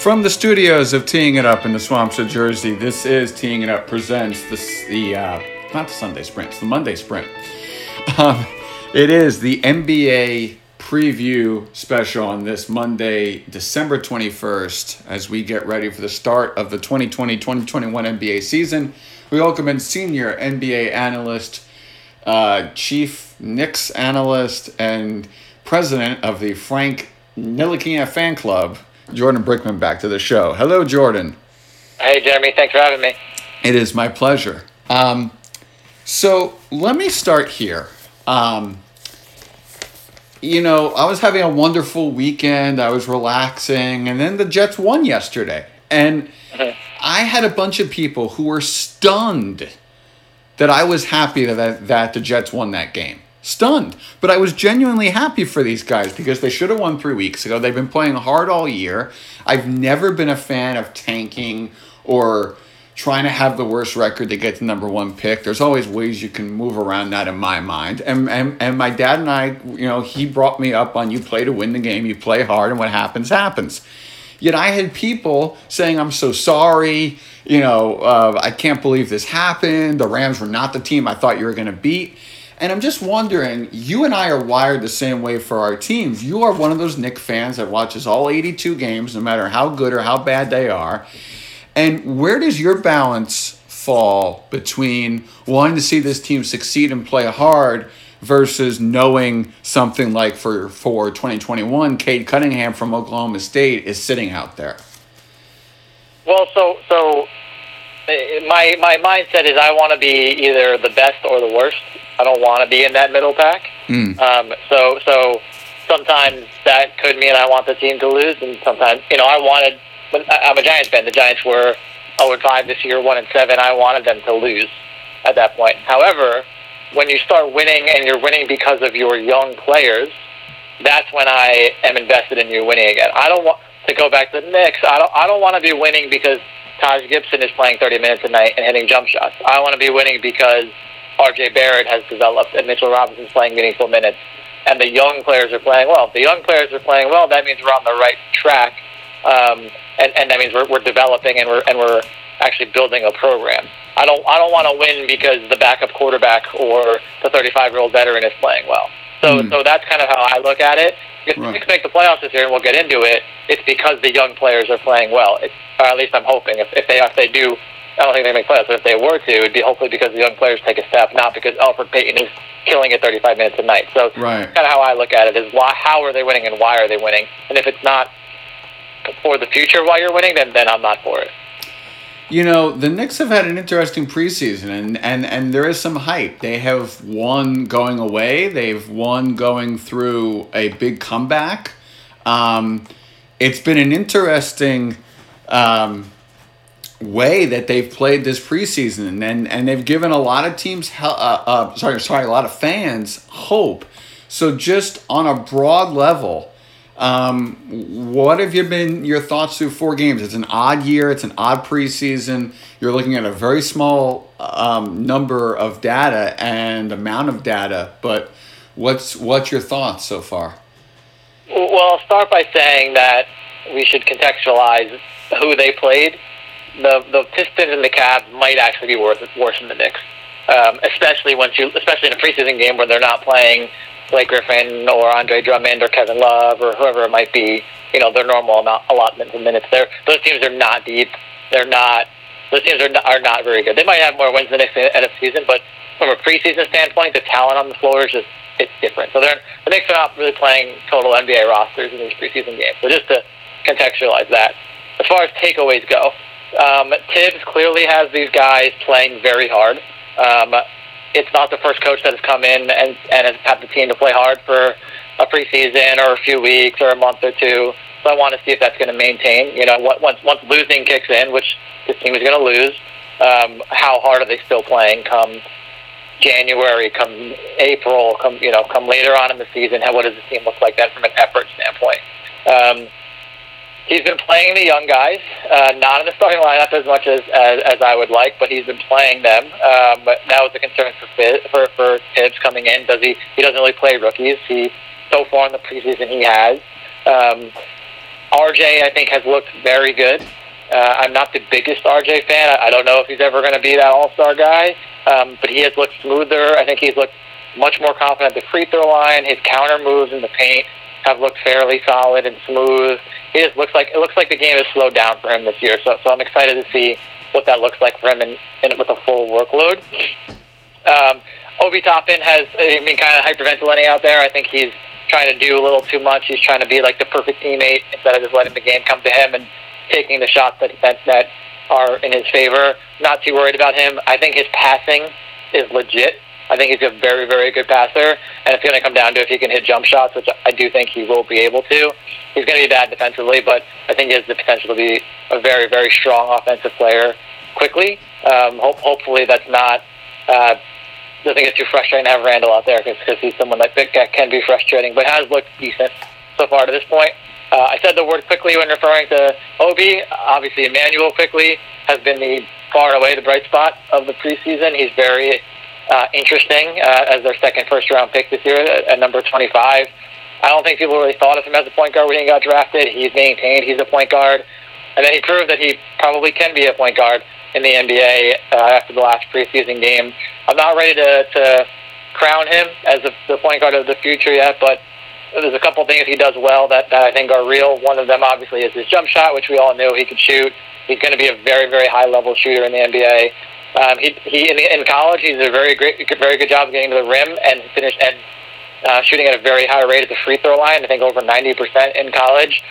From the studios of Teeing It Up in the Swamps of Jersey, this is Teeing It Up presents the, the uh, not the Sunday Sprint, it's the Monday Sprint. Um, it is the NBA preview special on this Monday, December 21st, as we get ready for the start of the 2020 2021 NBA season. We welcome in senior NBA analyst, uh, chief Knicks analyst, and president of the Frank Ntilikina fan club, Jordan Brickman, back to the show. Hello, Jordan. Hey, Jeremy. Thanks for having me. It is my pleasure. Um, so let me start here. Um, you know, I was having a wonderful weekend. I was relaxing, and then the Jets won yesterday. And I had a bunch of people who were stunned that I was happy that, that the Jets won that game. Stunned. But I was genuinely happy for these guys because they should have won three weeks ago. They've been playing hard all year. I've never been a fan of tanking or trying to have the worst record to get the number one pick. There's always ways you can move around that in my mind. And, and and my dad and I, you know, he brought me up on you play to win the game, you play hard, and what happens, happens. Yet I had people saying, I'm so sorry, you know, uh, I can't believe this happened. The Rams were not the team I thought you were going to beat. And I'm just wondering, you and I are wired the same way for our teams. You are one of those Knick fans that watches all 82 games, no matter how good or how bad they are. And where does your balance fall between wanting to see this team succeed and play hard versus knowing something like for for 2021, Cade Cunningham from Oklahoma State is sitting out there? Well, so so uh, my my mindset is I want to be either the best or the worst. I don't want to be in that middle pack. Mm. Um, so so sometimes that could mean I want the team to lose, and sometimes you know I wanted. When, I'm a Giants fan. The Giants were 0 and 5 this year, 1 and 7. I wanted them to lose at that point. However, when you start winning and you're winning because of your young players, that's when I am invested in you winning again. I don't want to go back to the Knicks. I don't. I don't want to be winning because Taj Gibson is playing 30 minutes a night and hitting jump shots. I want to be winning because R.J. Barrett has developed and Mitchell Robinson's playing meaningful minutes, and the young players are playing well. If the young players are playing well, that means we're on the right track, um, and and that means we're, we're developing and we're and we're actually building a program. I don't I don't want to win because the backup quarterback or the 35 year old veteran is playing well. So Mm. so that's kind of how I look at it. If the Right. Knicks make the playoffs this year, and we'll get into it, it's because the young players are playing well. It's, or at least I'm hoping. If, if they if they do, I don't think they make playoffs. But if they were to, it'd be hopefully because the young players take a step, not because Elfrid Payton is killing it 35 minutes a night. So Right. kind of how I look at it is why how are they winning and why are they winning? And if it's not for the future why you're winning, then then I'm not for it. You know, the Knicks have had an interesting preseason, and, and, and there is some hype. They have won going away, they've won going through a big comeback. Um, it's been an interesting um, way that they've played this preseason, and, and they've given a lot of teams, uh, uh, sorry, sorry, a lot of fans hope. So, just on a broad level, um, what have you been your thoughts through four games? It's an odd year. It's an odd preseason. You're looking at a very small um, number of data and amount of data. But what's what's your thoughts so far? Well, I'll start by saying that we should contextualize who they played. The the Pistons and the Cavs might actually be worse worse than the Knicks, um, especially once you especially in a preseason game where they're not playing Blake Griffin or Andre Drummond or Kevin Love or whoever it might be. You know their normal amount allotments of minutes. They're, those teams are not deep. They're not. Those teams are not, are not very good. They might have more wins than the Knicks at a season, but from a preseason standpoint, the talent on the floor is just it's different. So they're the Knicks are not really playing total NBA rosters in these preseason games. So just to contextualize that. As far as takeaways go, um, Thibs clearly has these guys playing very hard. Um, it's not the first coach that has come in and, and has had the team to play hard for a preseason or a few weeks or a month or two. So I want to see if that's going to maintain. You know, once once losing kicks in, which this team is going to lose, um, how hard are they still playing come January, come April, come you know, come later on in the season? How what does the team look like then from an effort standpoint? Um, he's been playing the young guys, uh, not in the starting lineup as much as, as as I would like, but he's been playing them. Um, but now it's a concern for for for Thibs coming in. Does he? He doesn't really play rookies. He so far in the preseason he has. Um, RJ, I think, has looked very good. Uh, I'm not the biggest RJ fan. I, I don't know if he's ever going to be that All Star guy, um, but he has looked smoother. I think he's looked much more confident at the free throw line. His counter moves in the paint have looked fairly solid and smooth. Just looks like it looks like the game has slowed down for him this year. So, so I'm excited to see what that looks like for him in, in with a full workload. Um, Obi Toppin has I mean kind of hyperventilating out there. I think he's trying to do a little too much. He's trying to be like the perfect teammate instead of just letting the game come to him and taking the shots that that, that are in his favor. Not too worried about him. I think his passing is legit. I think he's a very, very good passer, and it's going to come down to if he can hit jump shots, which I do think he will be able to. He's going to be bad defensively, but I think he has the potential to be a very, very strong offensive player quickly. Um, hope, hopefully, that's not uh, doesn't get too frustrating to have Randle out there because he's someone that, that can be frustrating, but has looked decent so far to this point. Uh, I said the word quickly when referring to Obi. Obviously, Immanuel Quickley has been the far away the bright spot of the preseason. He's very uh, interesting uh, as their second first round pick this year at, at number 25. I don't think people really thought of him as a point guard when he got drafted. He's maintained he's a point guard. And then he proved that he probably can be a point guard in the NBA uh, after the last preseason game. I'm not ready to, to crown him as the, the point guard of the future yet, but there's a couple things he does well that, that I think are real. One of them, obviously, is his jump shot, which we all knew he could shoot. He's going to be a very, very high level shooter in the NBA. Um, he he in, in college he's a very great, very good job getting to the rim and finish and uh, shooting at a very high rate at the free throw line. I think over 90% in college.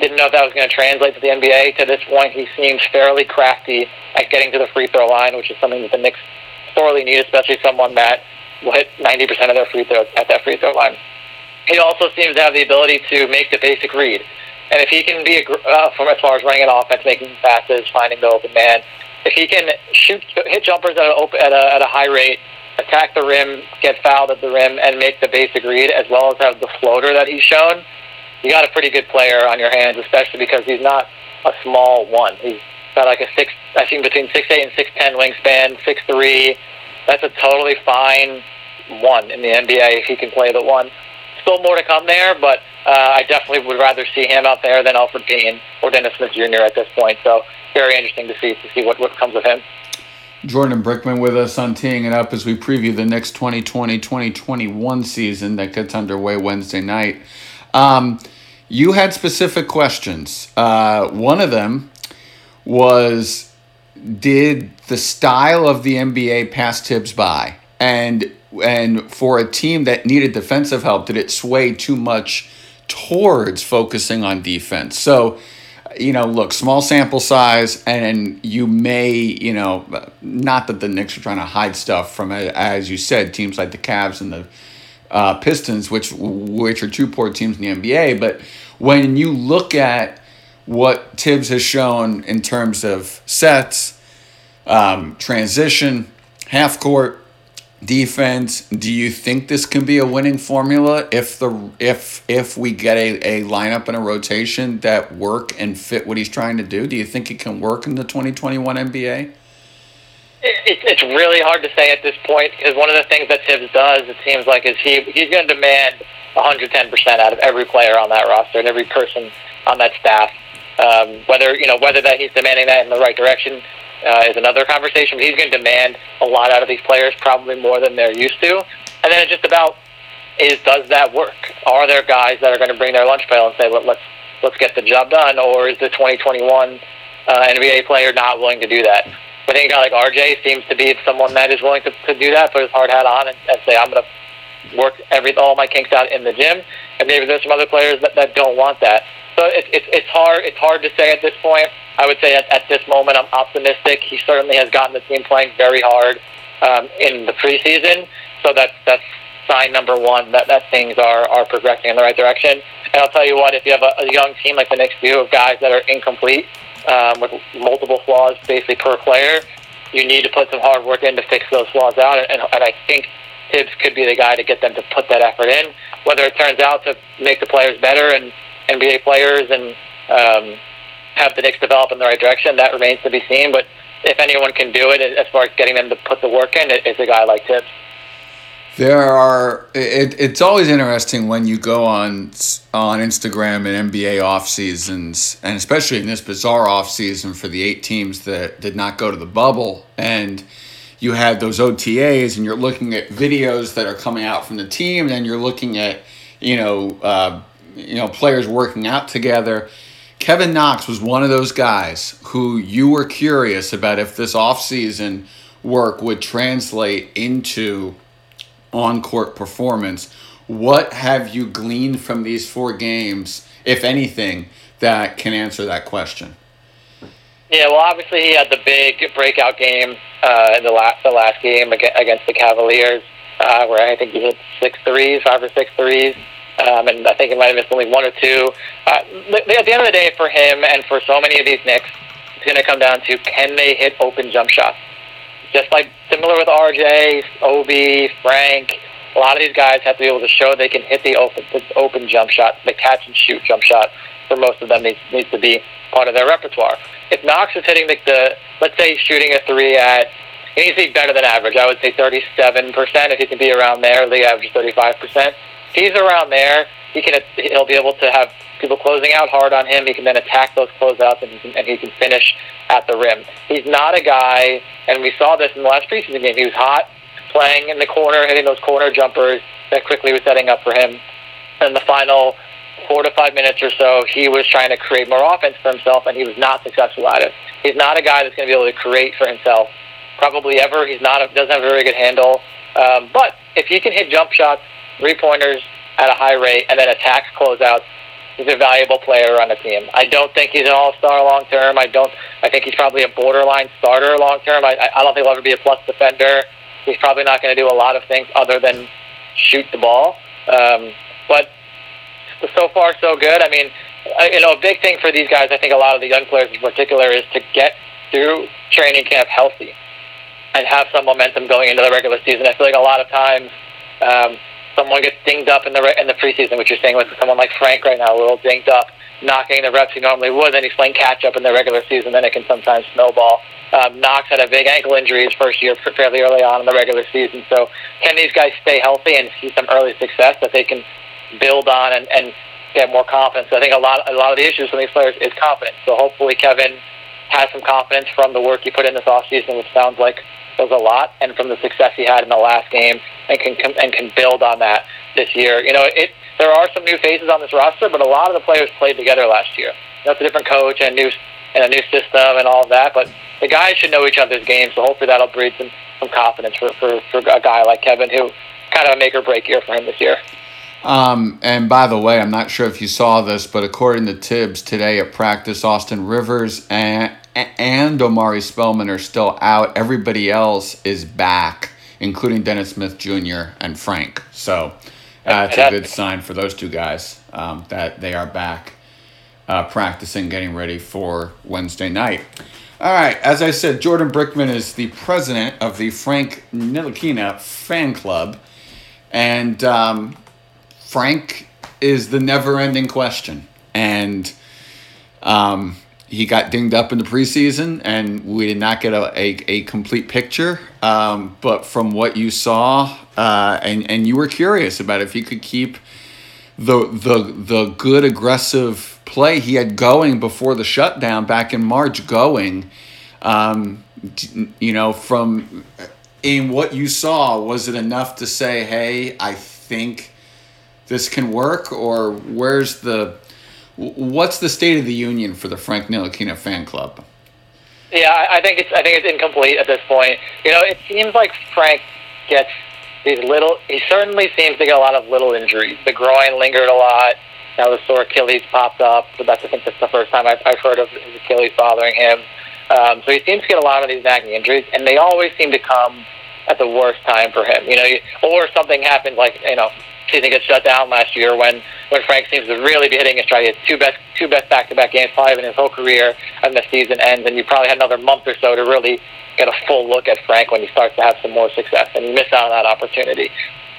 Didn't know if that was going to translate to the NBA. To this point, he seems fairly crafty at getting to the free throw line, which is something that the Knicks sorely need, especially someone that will hit 90% of their free throws at that free throw line. He also seems to have the ability to make the basic read. And if he can be, uh, from as far as running an offense, making passes, finding the open man, if he can shoot, hit jumpers at a, at a, at a high rate, attack the rim, get fouled at the rim, and make the basic read, as well as have the floater that he's shown, you got a pretty good player on your hands, especially because he's not a small one. He's got like a six, I think between six eight and six ten wingspan, six three. That's a totally fine one in the NBA if he can play the one. Still more to come there, but uh, I definitely would rather see him out there than Elfrid Payton or Dennis Smith Jr. at this point. So very interesting to see to see what, what comes of him. Jordan Brickman with us on Teeing It Up as we preview the next 2020 2021 season that gets underway Wednesday night. Um, you had specific questions. Uh, one of them was Did the style of the NBA pass Thibs by? And and for a team that needed defensive help, did it sway too much towards focusing on defense? So you know, look, small sample size, and you may, you know, not that the Knicks are trying to hide stuff from, as you said, teams like the Cavs and the uh, Pistons, which which are two poor teams in the NBA. But when you look at what Thibs has shown in terms of sets, um, transition, half court, defense. Do you think this can be a winning formula if the if if we get a, a lineup and a rotation that work and fit what he's trying to do? Do you think it can work in the 2021 NBA? It, it's really hard to say at this point because one of the things that Thibs does, it seems like, is he he's going to demand 110 percent out of every player on that roster and every person on that staff. Um, whether you know whether that he's demanding that in the right direction uh, is another conversation. He's going to demand a lot out of these players, probably more than they're used to. And then it's just about is does that work? Are there guys that are going to bring their lunch pail and say, Let, let's let's get the job done, or is the 2021 uh, NBA player not willing to do that? I think a guy like RJ seems to be someone that is willing to, to do that, put his hard hat on, and, and say, I'm going to work every all my kinks out in the gym. And maybe there's some other players that, that don't want that. So it's it's it's hard it's hard to say at this point. I would say at, at this moment I'm optimistic. He certainly has gotten the team playing very hard um, in the preseason. So that's that's sign number one that that things are are progressing in the right direction. And I'll tell you what, if you have a, a young team like the Knicks do of guys that are incomplete um, with multiple flaws basically per player, you need to put some hard work in to fix those flaws out. And, and, I think Thibs could be the guy to get them to put that effort in. Whether it turns out to make the players better and NBA players and um, have the Knicks develop in the right direction. That remains to be seen. But if anyone can do it, as far as getting them to put the work in, it's a guy like Thibs. There are. It, it's always interesting when you go on on Instagram and NBA off seasons, and especially in this bizarre off season for the eight teams that did not go to the bubble, and you have those OTAs, and you're looking at videos that are coming out from the team, and you're looking at you know uh, you know players working out together. Kevin Knox was one of those guys who you were curious about if this off season work would translate into on court performance. What have you gleaned from these four games, if anything, that can answer that question? Yeah, well, obviously he had the big breakout game uh, in the last the last game against the Cavaliers, uh, where I think he hit six threes, five or six threes, um, and I think he might have missed only one or two. Uh, at the end of the day, for him and for so many of these Knicks, it's going to come down to can they hit open jump shots just like similar with RJ, Obi, Frank, a lot of these guys have to be able to show they can hit the open, the open jump shot, the catch and shoot jump shot. For most of them, needs needs to be part of their repertoire. If Knox is hitting the, the let's say shooting a three at, he needs to be better than average. I would say 37%. If he can be around there, the average 35%. He's around there, he can he'll be able to have people closing out hard on him. He can then attack those closeouts and he can, and he can finish at the rim. He's not a guy, and we saw this in the last preseason game. He was hot, playing in the corner, hitting those corner jumpers that Quickley was setting up for him. In the final four to five minutes or so, he was trying to create more offense for himself, and he was not successful at it. He's not a guy that's going to be able to create for himself, probably ever. He's not a, doesn't have a very good handle. Um, but if he can hit jump shots, three pointers, at a high rate and then attacks closeouts, he's a valuable player on the team. I don't think he's an all star long term. I don't. I think he's probably a borderline starter long term. I, I don't think he'll ever be a plus defender. He's probably not going to do a lot of things other than shoot the ball. Um, but so far, so good. I mean, you know, a big thing for these guys, I think a lot of the young players in particular, is to get through training camp healthy and have some momentum going into the regular season. I feel like a lot of times. Um, someone gets dinged up in the in the preseason, which you're saying with someone like Frank right now, a little dinged up, not getting the reps he normally would, then he's playing catch up in the regular season, then it can sometimes snowball. Um, Knox had a big ankle injury his first year fairly early on in the regular season. So can these guys stay healthy and see some early success that they can build on and, and get more confidence? I think a lot a lot of the issues for these players is confidence. So hopefully Kevin has some confidence from the work he put in this offseason, which sounds like was a lot, and from the success he had in the last game, and can and can build on that this year. You know, it there are some new faces on this roster, but a lot of the players played together last year. That's a different coach and new and a new system and all of that, but the guys should know each other's games. So hopefully that'll breed some some confidence for for, for a guy like Kevin, who kind of a make or break year for him this year. Um, and by the way, I'm not sure if you saw this, but according to Thibs today at practice, Austin Rivers and and Omari Spellman are still out. Everybody else is back, including Dennis Smith Jr. and Frank. So that's a good sign for those two guys um, that they are back uh, practicing, getting ready for Wednesday night. All right, as I said, Jordan Brickman is the president of the Frank Ntilikina fan club. And um, Frank is the never ending question. And um, he got dinged up in the preseason, and we did not get a, a, a complete picture. Um, but from what you saw, uh, and and you were curious about if he could keep the the the good aggressive play he had going before the shutdown back in March, going, um, you know, from in what you saw, was it enough to say, hey, I think this can work, or where's the What's the state of the union for the Frank Ntilikina fan club? Yeah, I think it's I think it's incomplete at this point. You know, it seems like Frank gets these little. He certainly seems to get a lot of little injuries. The groin lingered a lot. Now the sore Achilles popped up. But that's I think that's the first time I've, I've heard of his Achilles bothering him. Um, so he seems to get a lot of these nagging injuries, and they always seem to come at the worst time for him. You know, or something happens like you know season gets shut down last year when when Frank seems to really be hitting his stride. He two best two best back to back games probably in his whole career, and the season ends, and you probably had another month or so to really get a full look at Frank when he starts to have some more success, and you miss out on that opportunity.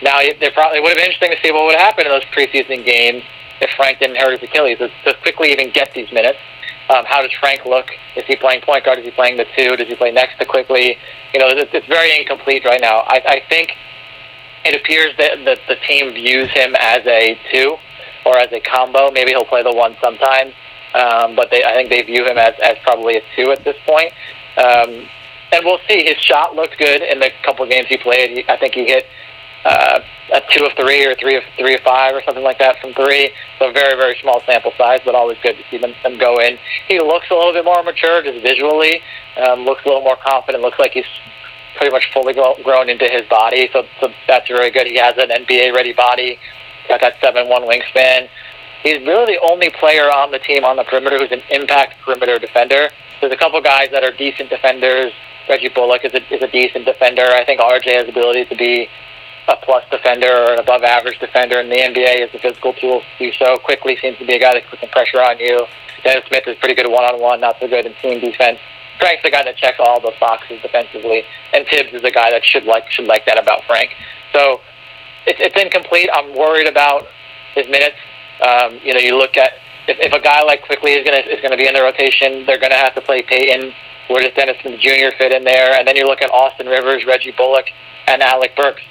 Now, there probably would have been interesting to see what would happen in those preseason games if Frank didn't hurt his Achilles. To quickly even get these minutes. Um, how does Frank look? Is he playing point guard? Is he playing the two? Does he play next to Quickley? You know, it's, it's very incomplete right now. I, I think It appears that, that the team views him as a two or as a combo. Maybe he'll play the one sometimes, um, but they, I think they view him as, as probably a two at this point. Um, and we'll see. His shot looked good in the couple of games he played. He, I think he hit uh, a two of three or three of three of five or something like that from three. So very very small sample size, but always good to see them, them go in. He looks a little bit more mature just visually. Um, looks a little more confident. Looks like he's pretty much fully grown into his body. So, so that's really good. He has an NBA ready body. Got that seven one wingspan. He's really the only player on the team on the perimeter who's an impact perimeter defender. There's a couple guys that are decent defenders. Reggie Bullock is a, is a decent defender. I think RJ has the ability to be a plus defender or an above average defender in the NBA is a physical tool to do so. Quickley seems to be a guy that puts some pressure on you. Dennis Smith is pretty good one on one, not so good in team defense. Frank's the guy that checks all those boxes defensively, and Thibs is the guy that should like should like that about Frank. So it's it's incomplete. I'm worried about his minutes. Um, you know, you look at if, if a guy like Quickley is gonna is gonna be in the rotation, they're gonna have to play Payton. Where does Dennis Jr. fit in there? And then you look at Austin Rivers, Reggie Bullock, and Alec Burks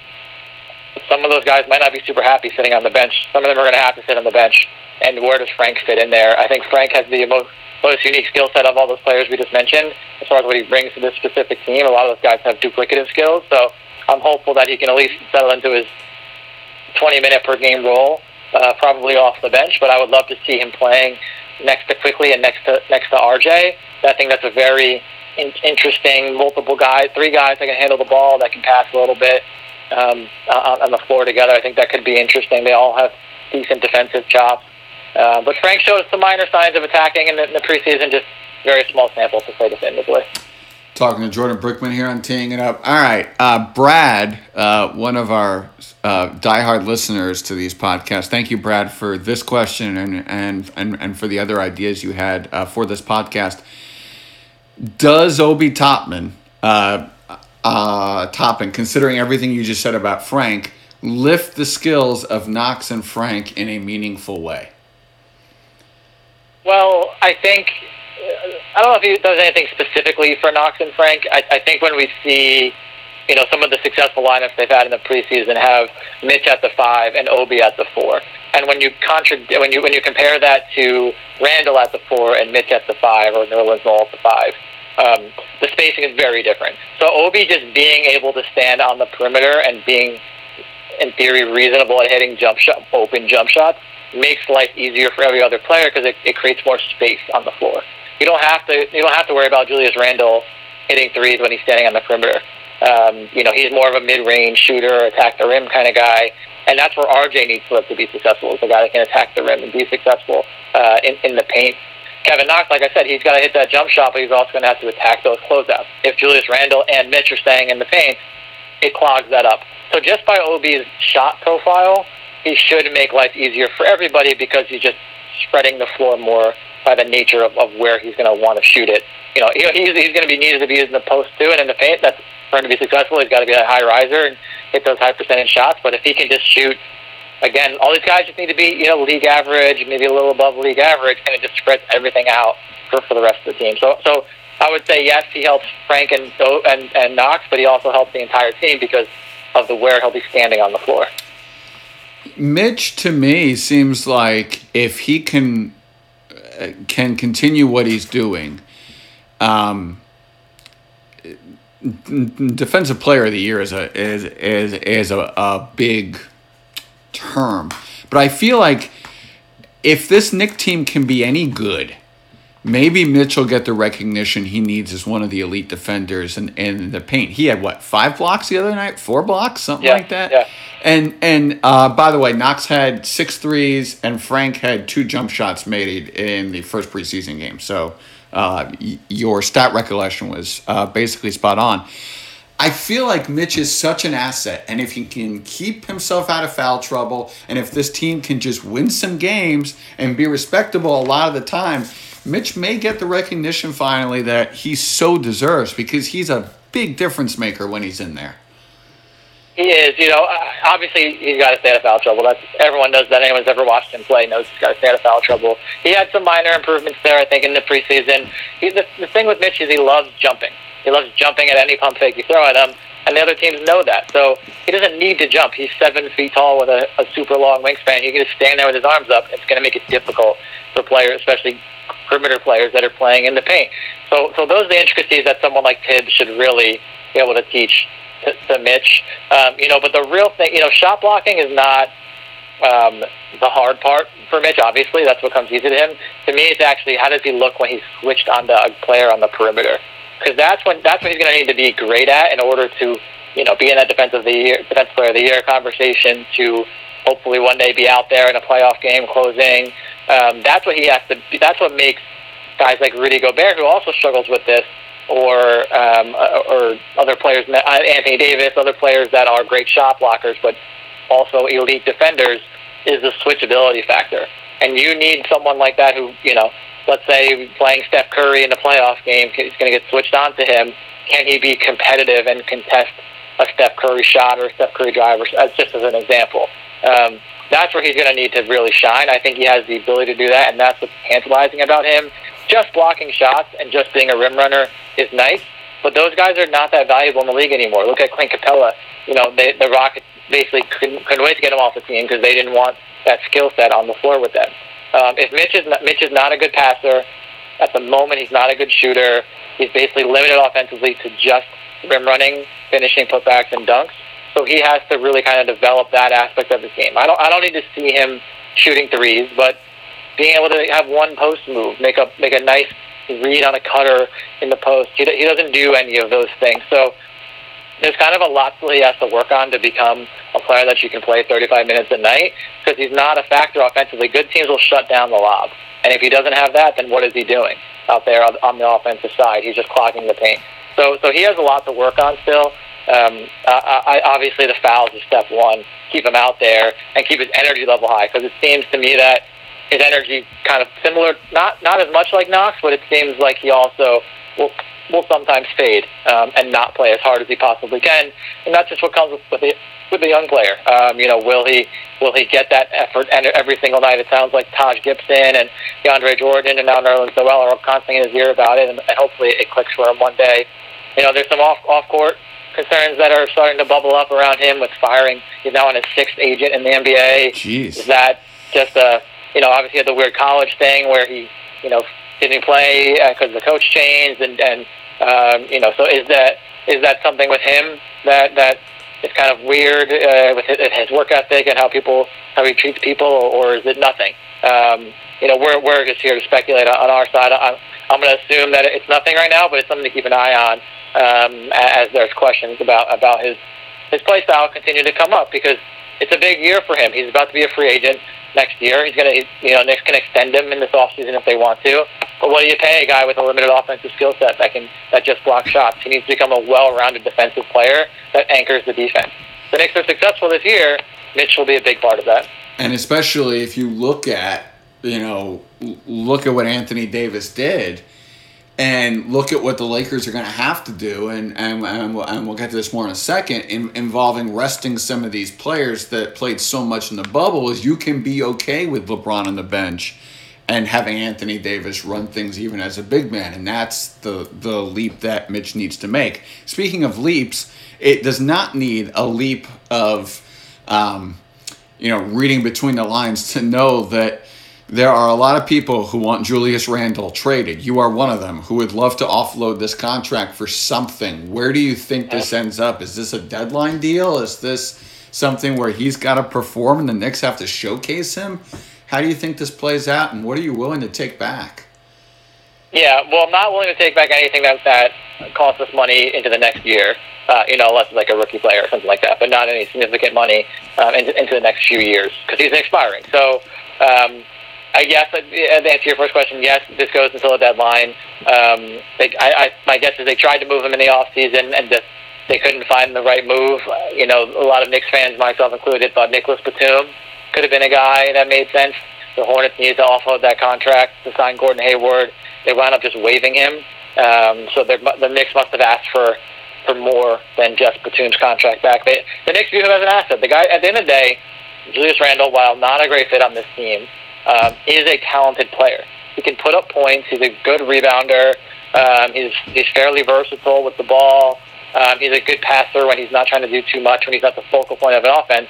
some of those guys might not be super happy sitting on the bench. Some of them are going to have to sit on the bench. And where does Frank fit in there? I think Frank has the most, most unique skill set of all those players we just mentioned as far as what he brings to this specific team. A lot of those guys have duplicative skills, so I'm hopeful that he can at least settle into his 20 minute per game role, uh, probably off the bench. But I would love to see him playing next to Quickley and next to next to RJ. I think that's a very in- interesting multiple guys, three guys that can handle the ball, that can pass a little bit, um, on the floor together. I think that could be interesting. They all have decent defensive chops. Uh, but Frank showed some minor signs of attacking in the, in the preseason, just very small sample to play defensively. Talking to Jordan Brickman here on Teeing It Up. All right, uh, Brad, uh, one of our uh, diehard listeners to these podcasts. Thank you, Brad, for this question and and and, and for the other ideas you had uh, for this podcast. Does Obi Toppin uh, uh, Toppin, considering everything you just said about Frank, lift the skills of Knox and Frank in a meaningful way? Well, I think I don't know if he does anything specifically for Knox and Frank. I, I think when we see, you know, some of the successful lineups they've had in the preseason have Mitch at the five and Obi at the four, and when you contra- when you when you compare that to Randle at the four and Mitch at the five or Nerlens Noel at the five, um, the spacing is very different. So Obi just being able to stand on the perimeter and being, in theory, reasonable at hitting jump shot, open jump shots makes life easier for every other player because it, it creates more space on the floor. You don't have to you don't have to worry about Julius Randle hitting threes when he's standing on the perimeter. Um, you know, he's more of a mid-range shooter, attack the rim kind of guy, and that's where RJ needs to, to be successful. Is a guy that can attack the rim and be successful uh, in, in the paint. Kevin Knox, like I said, he's got to hit that jump shot, but he's also going to have to attack those closeouts. If Julius Randle and Mitch are staying in the paint, it clogs that up. So just by Obi's shot profile, he should make life easier for everybody because he's just spreading the floor more by the nature of, of where he's going to want to shoot it. You know, he, he's, he's going to be needed to be using the post too, and in the paint, that's for him to be successful. He's got to be a high riser and hit those high percentage shots. But if he can just shoot again, all these guys just need to be, you know, league average, maybe a little above league average, and it just spreads everything out for, for the rest of the team. So, so I would say yes, he helps Frank and and and Knox, but he also helps the entire team because of the where he'll be standing on the floor. Mitch, to me, seems like if he can uh, can continue what he's doing, um, defensive player of the year is a is is is a, a big term. But I feel like if this Knick team can be any good, maybe Mitchell get the recognition he needs as one of the elite defenders in, in the paint. He had what five blocks the other night, four blocks, something yeah, like that. Yeah. And and uh, by the way, Knox had six threes, and Frank had two jump shots made in the first preseason game. So uh, y- your stat recollection was uh, basically spot on. I feel like Mitch is such an asset, and if he can keep himself out of foul trouble, and if this team can just win some games and be respectable a lot of the time, Mitch may get the recognition finally that he so deserves because he's a big difference maker when he's in there. He is, you know. Obviously, he's got to stay out of foul trouble. That's everyone knows that. Anyone's ever watched him play knows he's got to stay out of foul trouble. He had some minor improvements there, I think, in the preseason. He, the, the thing with Mitch is he loves jumping. He loves jumping at any pump fake you throw at him. and the other teams know that. So he doesn't need to jump. He's seven feet tall with a, a super long wingspan. He can just stand there with his arms up. It's going to make it difficult for players, especially perimeter players that are playing in the paint. So, so those are the intricacies that someone like Thibs should really be able to teach to, to Mitch. Um, you know, but the real thing, you know, shot blocking is not um, the hard part for Mitch. Obviously, that's what comes easy to him. To me, it's actually how does he look when he's switched onto a player on the perimeter because that's when that's what he's going to need to be great at in order to you know be in that defensive the year defensive player of the year conversation to hopefully one day be out there in a playoff game closing. Um, that's what he has to. That's what makes guys like Rudy Gobert, who also struggles with this, or um, or other players, uh, Anthony Davis, other players that are great shot blockers, but also elite defenders, is the switchability factor. And you need someone like that who you know let's say playing Steph Curry in the playoff game, he's going to get switched on to him. Can he be competitive and contest a Steph Curry shot or a Steph Curry drive, just as an example? Um, that's where he's going to need to really shine. I think he has the ability to do that, and that's what's tantalizing about him. Just blocking shots and just being a rim runner is nice, but those guys are not that valuable in the league anymore. Look at Clint Capela. You know, they, the Rockets basically couldn't, couldn't wait to get him off the team because they didn't want that skill set on the floor with them. Um, if Mitch is not, Mitch is not a good passer, at the moment he's not a good shooter. He's basically limited offensively to just rim running, finishing putbacks and dunks. So he has to really kind of develop that aspect of his game. I don't I don't need to see him shooting threes, but being able to have one post move, make a make a nice read on a cutter in the post. He, he doesn't do any of those things. So there's kind of a lot that he has to work on to become a player that you can play 35 minutes a night because he's not a factor offensively. Good teams will shut down the lob. And if he doesn't have that, then what is he doing out there on the offensive side? He's just clogging the paint. So, so he has a lot to work on still. Um, I, I, obviously, the fouls is step one. Keep him out there and keep his energy level high because it seems to me that his energy kind of similar, not not as much like Knox, but it seems like he also will will sometimes fade um, and not play as hard as he possibly can, and that's just what comes with, with a with a young player. Um, you know, will he will he get that effort every single night? It sounds like Taj Gibson and DeAndre Jordan and now Nerlens Noel are constantly in his ear about it, and, and hopefully it clicks for him one day. You know, there's some off off court concerns that are starting to bubble up around him with firing. He's now on his sixth agent in the NBA. Jeez. Is that just a you know obviously had the weird college thing where he you know didn't play because uh, the coach changed and and um, you know, so is that is that something with him that that is kind of weird uh, with his work ethic and how people how he treats people, or is it nothing? Um, you know, we're we're just here to speculate on our side. I'm, I'm going to assume that it's nothing right now, but it's something to keep an eye on um, as there's questions about about his his play style continue to come up because it's a big year for him. He's about to be a free agent next year. He's going to, you know, Knicks can extend him in this offseason if they want to. But what do you pay a guy with a limited offensive skill set that can that just blocks shots? He needs to become a well-rounded defensive player that anchors the defense. The Knicks are successful this year. Mitch will be a big part of that. And especially if you look at, you know, look at what Anthony Davis did and look at what the Lakers are going to have to do, and and, and, we'll, and we'll get to this more in a second, in, involving resting some of these players that played so much in the bubble, is you can be okay with LeBron on the bench and having Anthony Davis run things even as a big man, and that's the the leap that Mitch needs to make. Speaking of leaps, it does not need a leap of, um, you know, reading between the lines to know that there are a lot of people who want Julius Randle traded. You are one of them who would love to offload this contract for something. Where do you think this ends up? Is this a deadline deal? Is this something where he's got to perform and the Knicks have to showcase him? How do you think this plays out, and what are you willing to take back? Yeah, well, I'm not willing to take back anything that that costs us money into the next year. Uh, you know, unless it's like a rookie player or something like that, but not any significant money um, into, into the next few years because he's expiring. So. Um, I guess uh, to answer your first question, yes, this goes until the deadline. Um, they, I, I, my guess is they tried to move him in the off season and just they couldn't find the right move. Uh, you know, a lot of Knicks fans, myself included, thought Nicholas Batum could have been a guy that made sense. The Hornets needed to offload that contract to sign Gordon Hayward. They wound up just waiving him. Um, so the Knicks must have asked for for more than just Batum's contract back. They, the Knicks view him as an asset. The guy, at the end of the day, Julius Randle, while not a great fit on this team, um, is a talented player. He can put up points. He's a good rebounder. Um, he's he's fairly versatile with the ball. Um, he's a good passer when he's not trying to do too much, when he's not the focal point of an offense.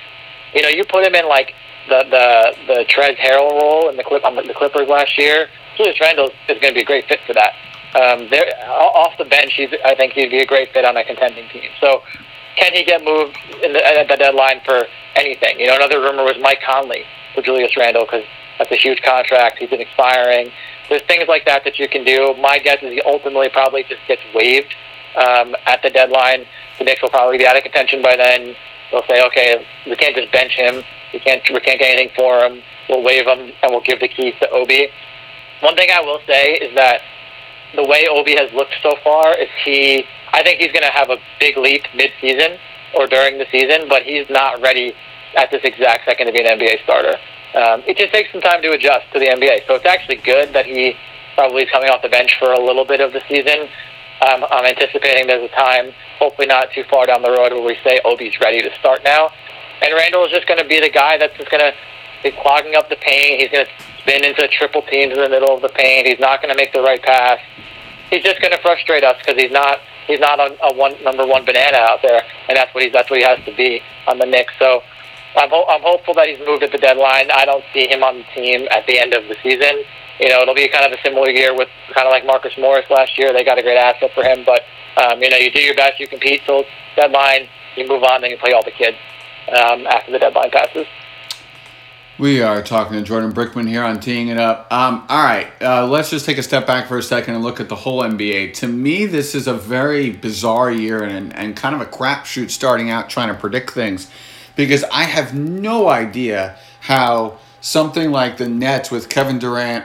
You know, you put him in like the the the Trez Harrell role in the clip on the Clippers last year. Julius Randle is going to be a great fit for that. Um, there, off the bench, he's, I think he'd be a great fit on a contending team. So, can he get moved in the, at the deadline for anything? You know, another rumor was Mike Conley for Julius Randle because that's a huge contract. He's been expiring. There's things like that that you can do. My guess is he ultimately probably just gets waived um, at the deadline. The Knicks will probably be out of contention by then. They'll say, okay, we can't just bench him. We can't we can't get anything for him. We'll waive him and we'll give the keys to Obi. One thing I will say is that the way Obi has looked so far is he. I think he's going to have a big leap mid-season or during the season, but he's not ready at this exact second to be an NBA starter. Um, it just takes some time to adjust to the NBA. So it's actually good that he probably is coming off the bench for a little bit of the season. Um, I'm anticipating there's a time, hopefully not too far down the road, where we say Obi's ready to start now. And Randle is just going to be the guy that's just going to be clogging up the paint. He's going to spin into triple teams in the middle of the paint. He's not going to make the right pass. He's just going to frustrate us because he's not he's not a, a one number one banana out there, and that's what he's that's what he has to be on the Knicks. So I'm ho- I'm hopeful that he's moved at the deadline. I don't see him on the team at the end of the season. You know, it'll be kind of a similar year with kind of like Marcus Morris last year. They got a great asset for him, but um, you know, you do your best, you compete till deadline, you move on, then you play all the kids um, after the deadline passes. We are talking to Jordan Brickman here on Teeing It Up. Um, all right, uh, let's just take a step back for a second and look at the whole NBA. To me, this is a very bizarre year and, and kind of a crapshoot starting out trying to predict things because I have no idea how something like the Nets with Kevin Durant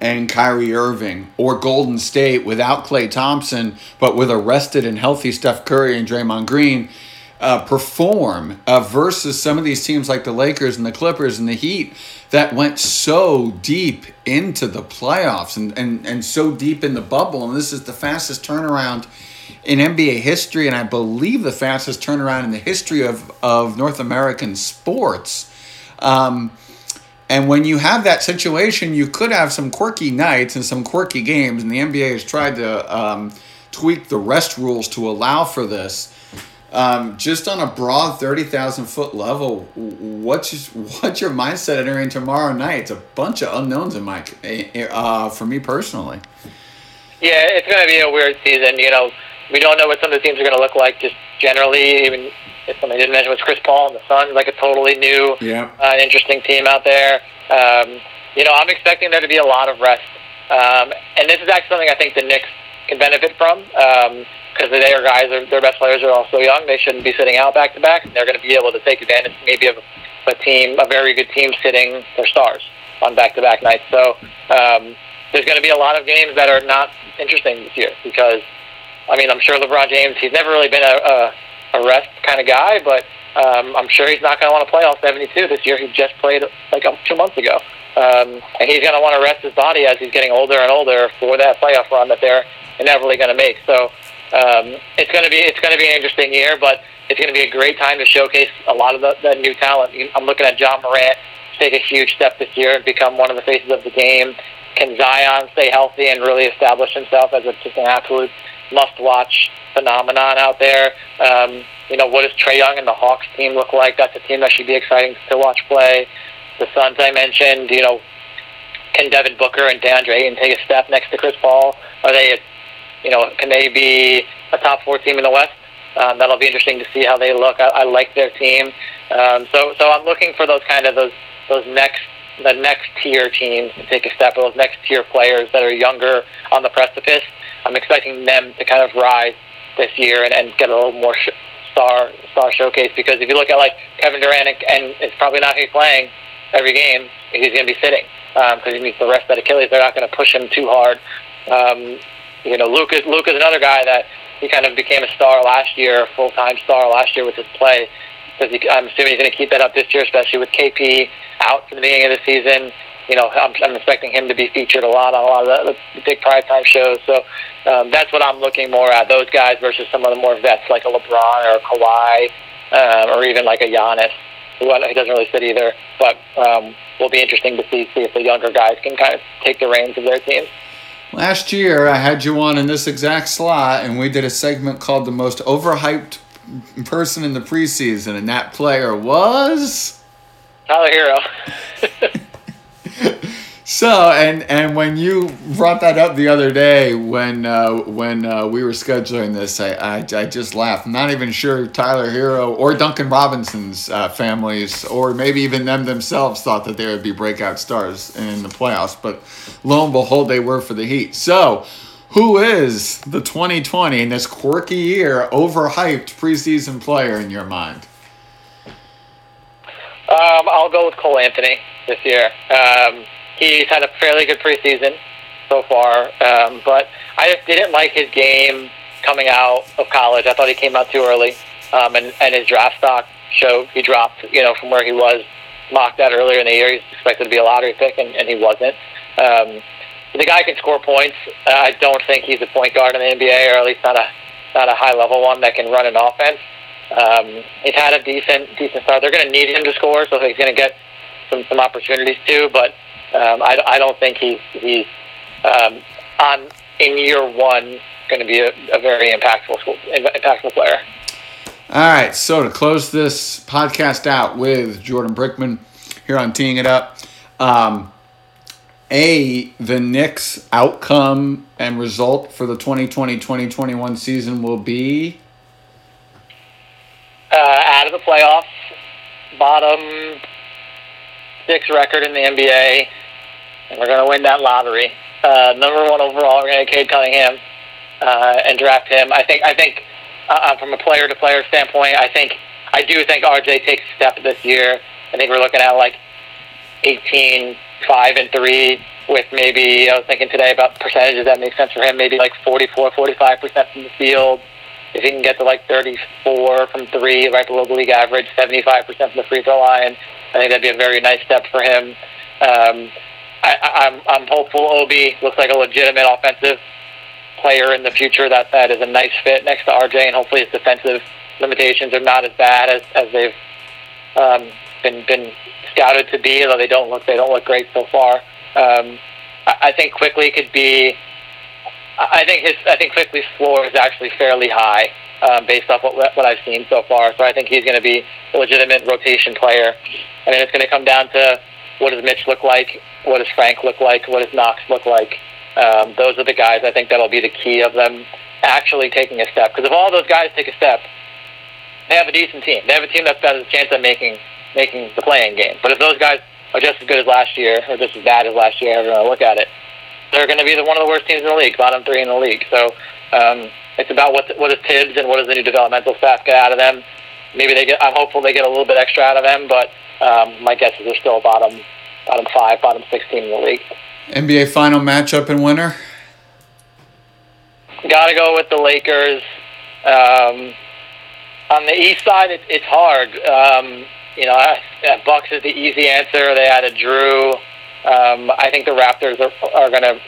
and Kyrie Irving, or Golden State without Klay Thompson, but with a rested and healthy Steph Curry and Draymond Green, uh, perform uh, versus some of these teams like the Lakers and the Clippers and the Heat that went so deep into the playoffs and, and, and so deep in the bubble. And this is the fastest turnaround in NBA history, and I believe the fastest turnaround in the history of, of North American sports. Um, and when you have that situation, you could have some quirky nights and some quirky games, and the NBA has tried to um, tweak the rest rules to allow for this. Um, just on a broad thirty thousand foot level, what's what's your mindset entering tomorrow night? It's a bunch of unknowns in my uh, for me personally. Yeah, it's going to be a weird season. You know, we don't know what some of the teams are going to look like. Just generally, even if somebody didn't mention was Chris Paul and the Suns, like a totally new, yeah. uh, interesting team out there. Um, you know, I'm expecting there to be a lot of rest, um, and this is actually something I think the Knicks can benefit from because um, their guys, are, their best players are also young. They shouldn't be sitting out back to back. They're going to be able to take advantage maybe of a team, a very good team, sitting their stars on back to back nights. So um, there's going to be a lot of games that are not interesting this year because I mean, I'm sure LeBron James, he's never really been a, a, a rest kind of guy, but um, I'm sure he's not going to want to play all 72 this year. He just played like two months ago. Um, and he's going to want to rest his body as he's getting older and older for that playoff run that they're inevitably going to make. So um, it's going to be it's going to be an interesting year, but it's going to be a great time to showcase a lot of the, the new talent. I'm looking at Ja Morant take a huge step this year and become one of the faces of the game. Can Zion stay healthy and really establish himself as a, just an absolute must-watch phenomenon out there. Um, you know, what does Trae Young and the Hawks team look like? That's a team that should be exciting to watch play. The Suns I mentioned, you know, can Devin Booker and DeAndre Ayton take a step next to Chris Paul? Are they, you know, can they be a top four team in the West? Um, that'll be interesting to see how they look. I, I like their team, um, so so I'm looking for those kind of those those next the next tier teams to take a step, or those next tier players that are younger on the precipice I'm expecting them to kind of rise this year and, and get a little more sh- star star showcase because if you look at like Kevin Durant and it's probably not he's playing every game he's going to be sitting because um, he needs to rest that Achilles. They're not going to push him too hard. Um, you know, Luke is Luke is another guy that he kind of became a star last year, full time star last year with his play. Because I'm assuming he's going to keep that up this year, especially with KP out for the beginning of the season you know, I'm, I'm expecting him to be featured a lot on a lot of the, the big prime time shows. So um, that's what I'm looking more at. Those guys versus some of the more vets like a LeBron or a Kawhi, um, or even like a Giannis. Who he doesn't really fit either, but um, will be interesting to see see if the younger guys can kind of take the reins of their team. Last year, I had you on in this exact slot, and we did a segment called "The Most Overhyped Person in the Preseason," and that player was Tyler Herro. So and and when you brought that up the other day when uh, when uh, we were scheduling this, I, I, I just laughed. Not even sure Tyler Herro or Duncan Robinson's uh, families or maybe even them themselves thought that they would be breakout stars in the playoffs, but lo and behold, they were for the Heat. So. Who is the 2020 in this quirky year overhyped preseason player in your mind? Um, I'll go with Cole Anthony this year. Um, he's had a fairly good preseason so far, um, but I just didn't like his game coming out of college. I thought he came out too early, um, and, and his draft stock showed he dropped, you know, from where he was mocked at earlier in the year. He's expected to be a lottery pick, and, and he wasn't. Um, the guy can score points. I don't think he's a point guard in the NBA, or at least not a not a high level one that can run an offense. Um, he's had a decent decent start. They're going to need him to score, so he's going to get some some opportunities too. But um, I, I don't think he's he's um, on in year one going to be a, a very impactful impactful player. All right, so to close this podcast out with Jordan Brickman here on Teeing It Up, um, A, the Knicks' outcome and result for the 2020 2021 season will be? Uh, out of the playoffs, bottom six record in the NBA, and we're going to win that lottery. Uh, number one overall, we're going to Cade Cunningham uh, and draft him. I think. I think uh, uh from a player to player standpoint, I think I do think RJ takes a step this year. I think we're looking at like 18, 5, and 3 with maybe, I was thinking today about percentages that make sense for him, maybe like 44, 45% from the field. If he can get to like 34 from 3, right below the league average, 75% from the free throw line, I think that'd be a very nice step for him. Um, I'm I'm hopeful Obi looks like a legitimate offensive player in the future. That that is a nice fit next to RJ, and hopefully his defensive limitations are not as bad as as they've um, been been scouted to be. Though they don't look they don't look great so far. Um, I, I think Quickley could be. I think his I think Quickley's floor is actually fairly high um, based off what what I've seen so far. So I think he's going to be a legitimate rotation player, and then it's going to come down to what does Mitch look like, what does Frank look like, what does Knox look like. Um, those are the guys I think that'll be the key of them actually taking a step. Because if all those guys take a step, they have a decent team. They have a team that's got a chance of making making the playing game. But if those guys are just as good as last year, or just as bad as last year, however you look at it, they're going to be the, one of the worst teams in the league, bottom three in the league. So um, it's about what what does Thibs and what does the new developmental staff get out of them. Maybe they get. I'm hopeful they get a little bit extra out of them, but um, my guess is they're still bottom bottom five, bottom sixteen in the league. NBA final matchup and winner. Got to go with the Lakers. Um, on the East side, it, it's hard. Um, you know, Bucks is the easy answer. They added Jrue. Um, I think the Raptors are, are going to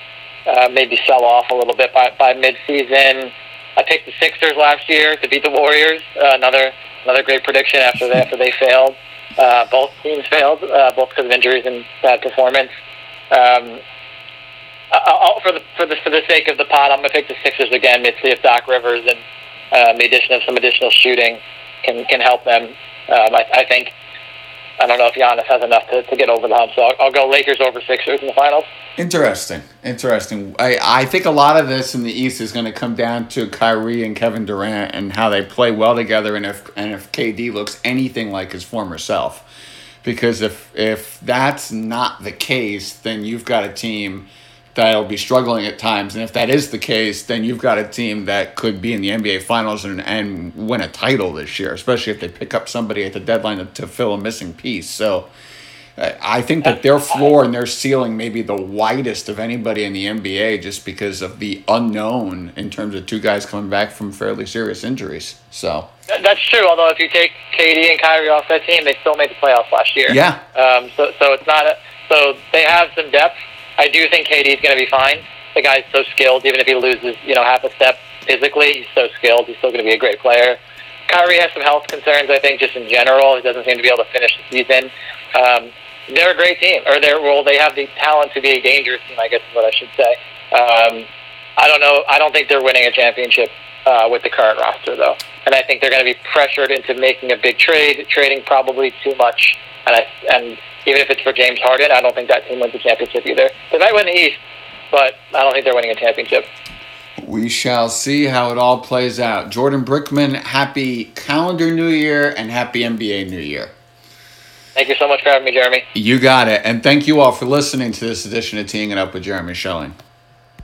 uh, maybe sell off a little bit by, by midseason. I picked the Sixers last year to beat the Warriors. Uh, another another great prediction after they, after they failed. Uh, both teams failed, uh, both because of injuries and bad performance. Um, I'll, for the for the for the sake of the pot, I'm gonna pick the Sixers again. Maybe see if Doc Rivers and um, the addition of some additional shooting can can help them. Um, I, I think I don't know if Giannis has enough to, to get over the hump. So I'll, I'll go Lakers over Sixers in the finals. Interesting. Interesting. I, I think a lot of this in the East is going to come down to Kyrie and Kevin Durant and how they play well together and if and if KD looks anything like his former self. Because if if that's not the case, then you've got a team that'll be struggling at times. And if that is the case, then you've got a team that could be in the NBA Finals and, and win a title this year, especially if they pick up somebody at the deadline to, to fill a missing piece. So I think that their floor and their ceiling may be the widest of anybody in the NBA just because of the unknown in terms of two guys coming back from fairly serious injuries. So that's true. Although if you take KD and Kyrie off that team, they still made the playoffs last year. Yeah. Um, so so it's not a, so they have some depth I do think KD is going to be fine. The guy's so skilled, even if he loses, you know, half a step physically, he's so skilled. He's still going to be a great player. Kyrie has some health concerns, I think, just in general. He doesn't seem to be able to finish the season. Um, they're a great team, or they're well, they have the talent to be a dangerous team, I guess is what I should say. Um, I don't know. I don't think they're winning a championship uh, with the current roster, though. And I think they're going to be pressured into making a big trade, trading probably too much. And I, and even if it's for James Harden, I don't think that team wins the championship either. They might win the East, but I don't think they're winning a championship. We shall see how it all plays out. Jordan Brickman, happy calendar new year and happy NBA new year. Thank you so much for having me, Jeremy. You got it. And thank you all for listening to this edition of Teeing It Up with Jeremy Schelling.